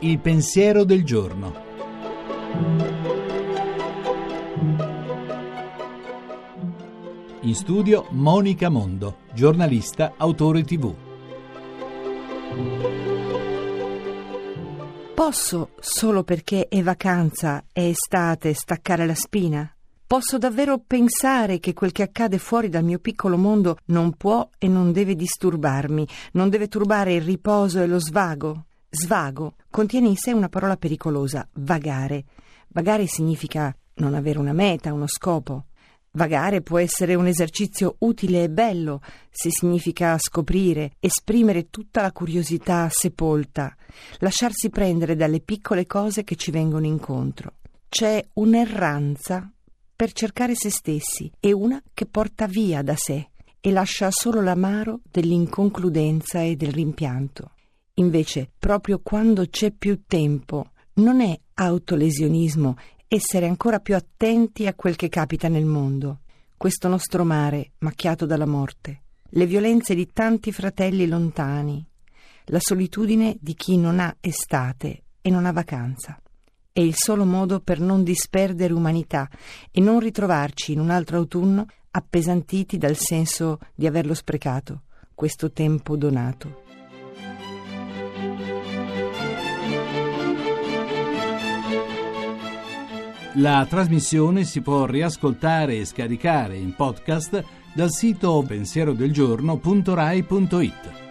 Il pensiero del giorno. In studio Monica Mondo, giornalista, autore tv. Posso, solo perché è vacanza, è estate, staccare la spina? Posso davvero pensare che quel che accade fuori dal mio piccolo mondo non può e non deve disturbarmi, non deve turbare il riposo e lo svago? Svago contiene in sé una parola pericolosa, vagare. Vagare significa non avere una meta, uno scopo. Vagare può essere un esercizio utile e bello se significa scoprire, esprimere tutta la curiosità sepolta, lasciarsi prendere dalle piccole cose che ci vengono incontro. C'è un'erranza per cercare se stessi e una che porta via da sé e lascia solo l'amaro dell'inconcludenza e del rimpianto. Invece, proprio quando c'è più tempo, non è autolesionismo essere ancora più attenti a quel che capita nel mondo. Questo nostro mare macchiato dalla morte, le violenze di tanti fratelli lontani, la solitudine di chi non ha estate e non ha vacanza. È il solo modo per non disperdere umanità e non ritrovarci in un altro autunno appesantiti dal senso di averlo sprecato, questo tempo donato. La trasmissione si può riascoltare e scaricare in podcast dal sito pensierodelgiorno.rai.it.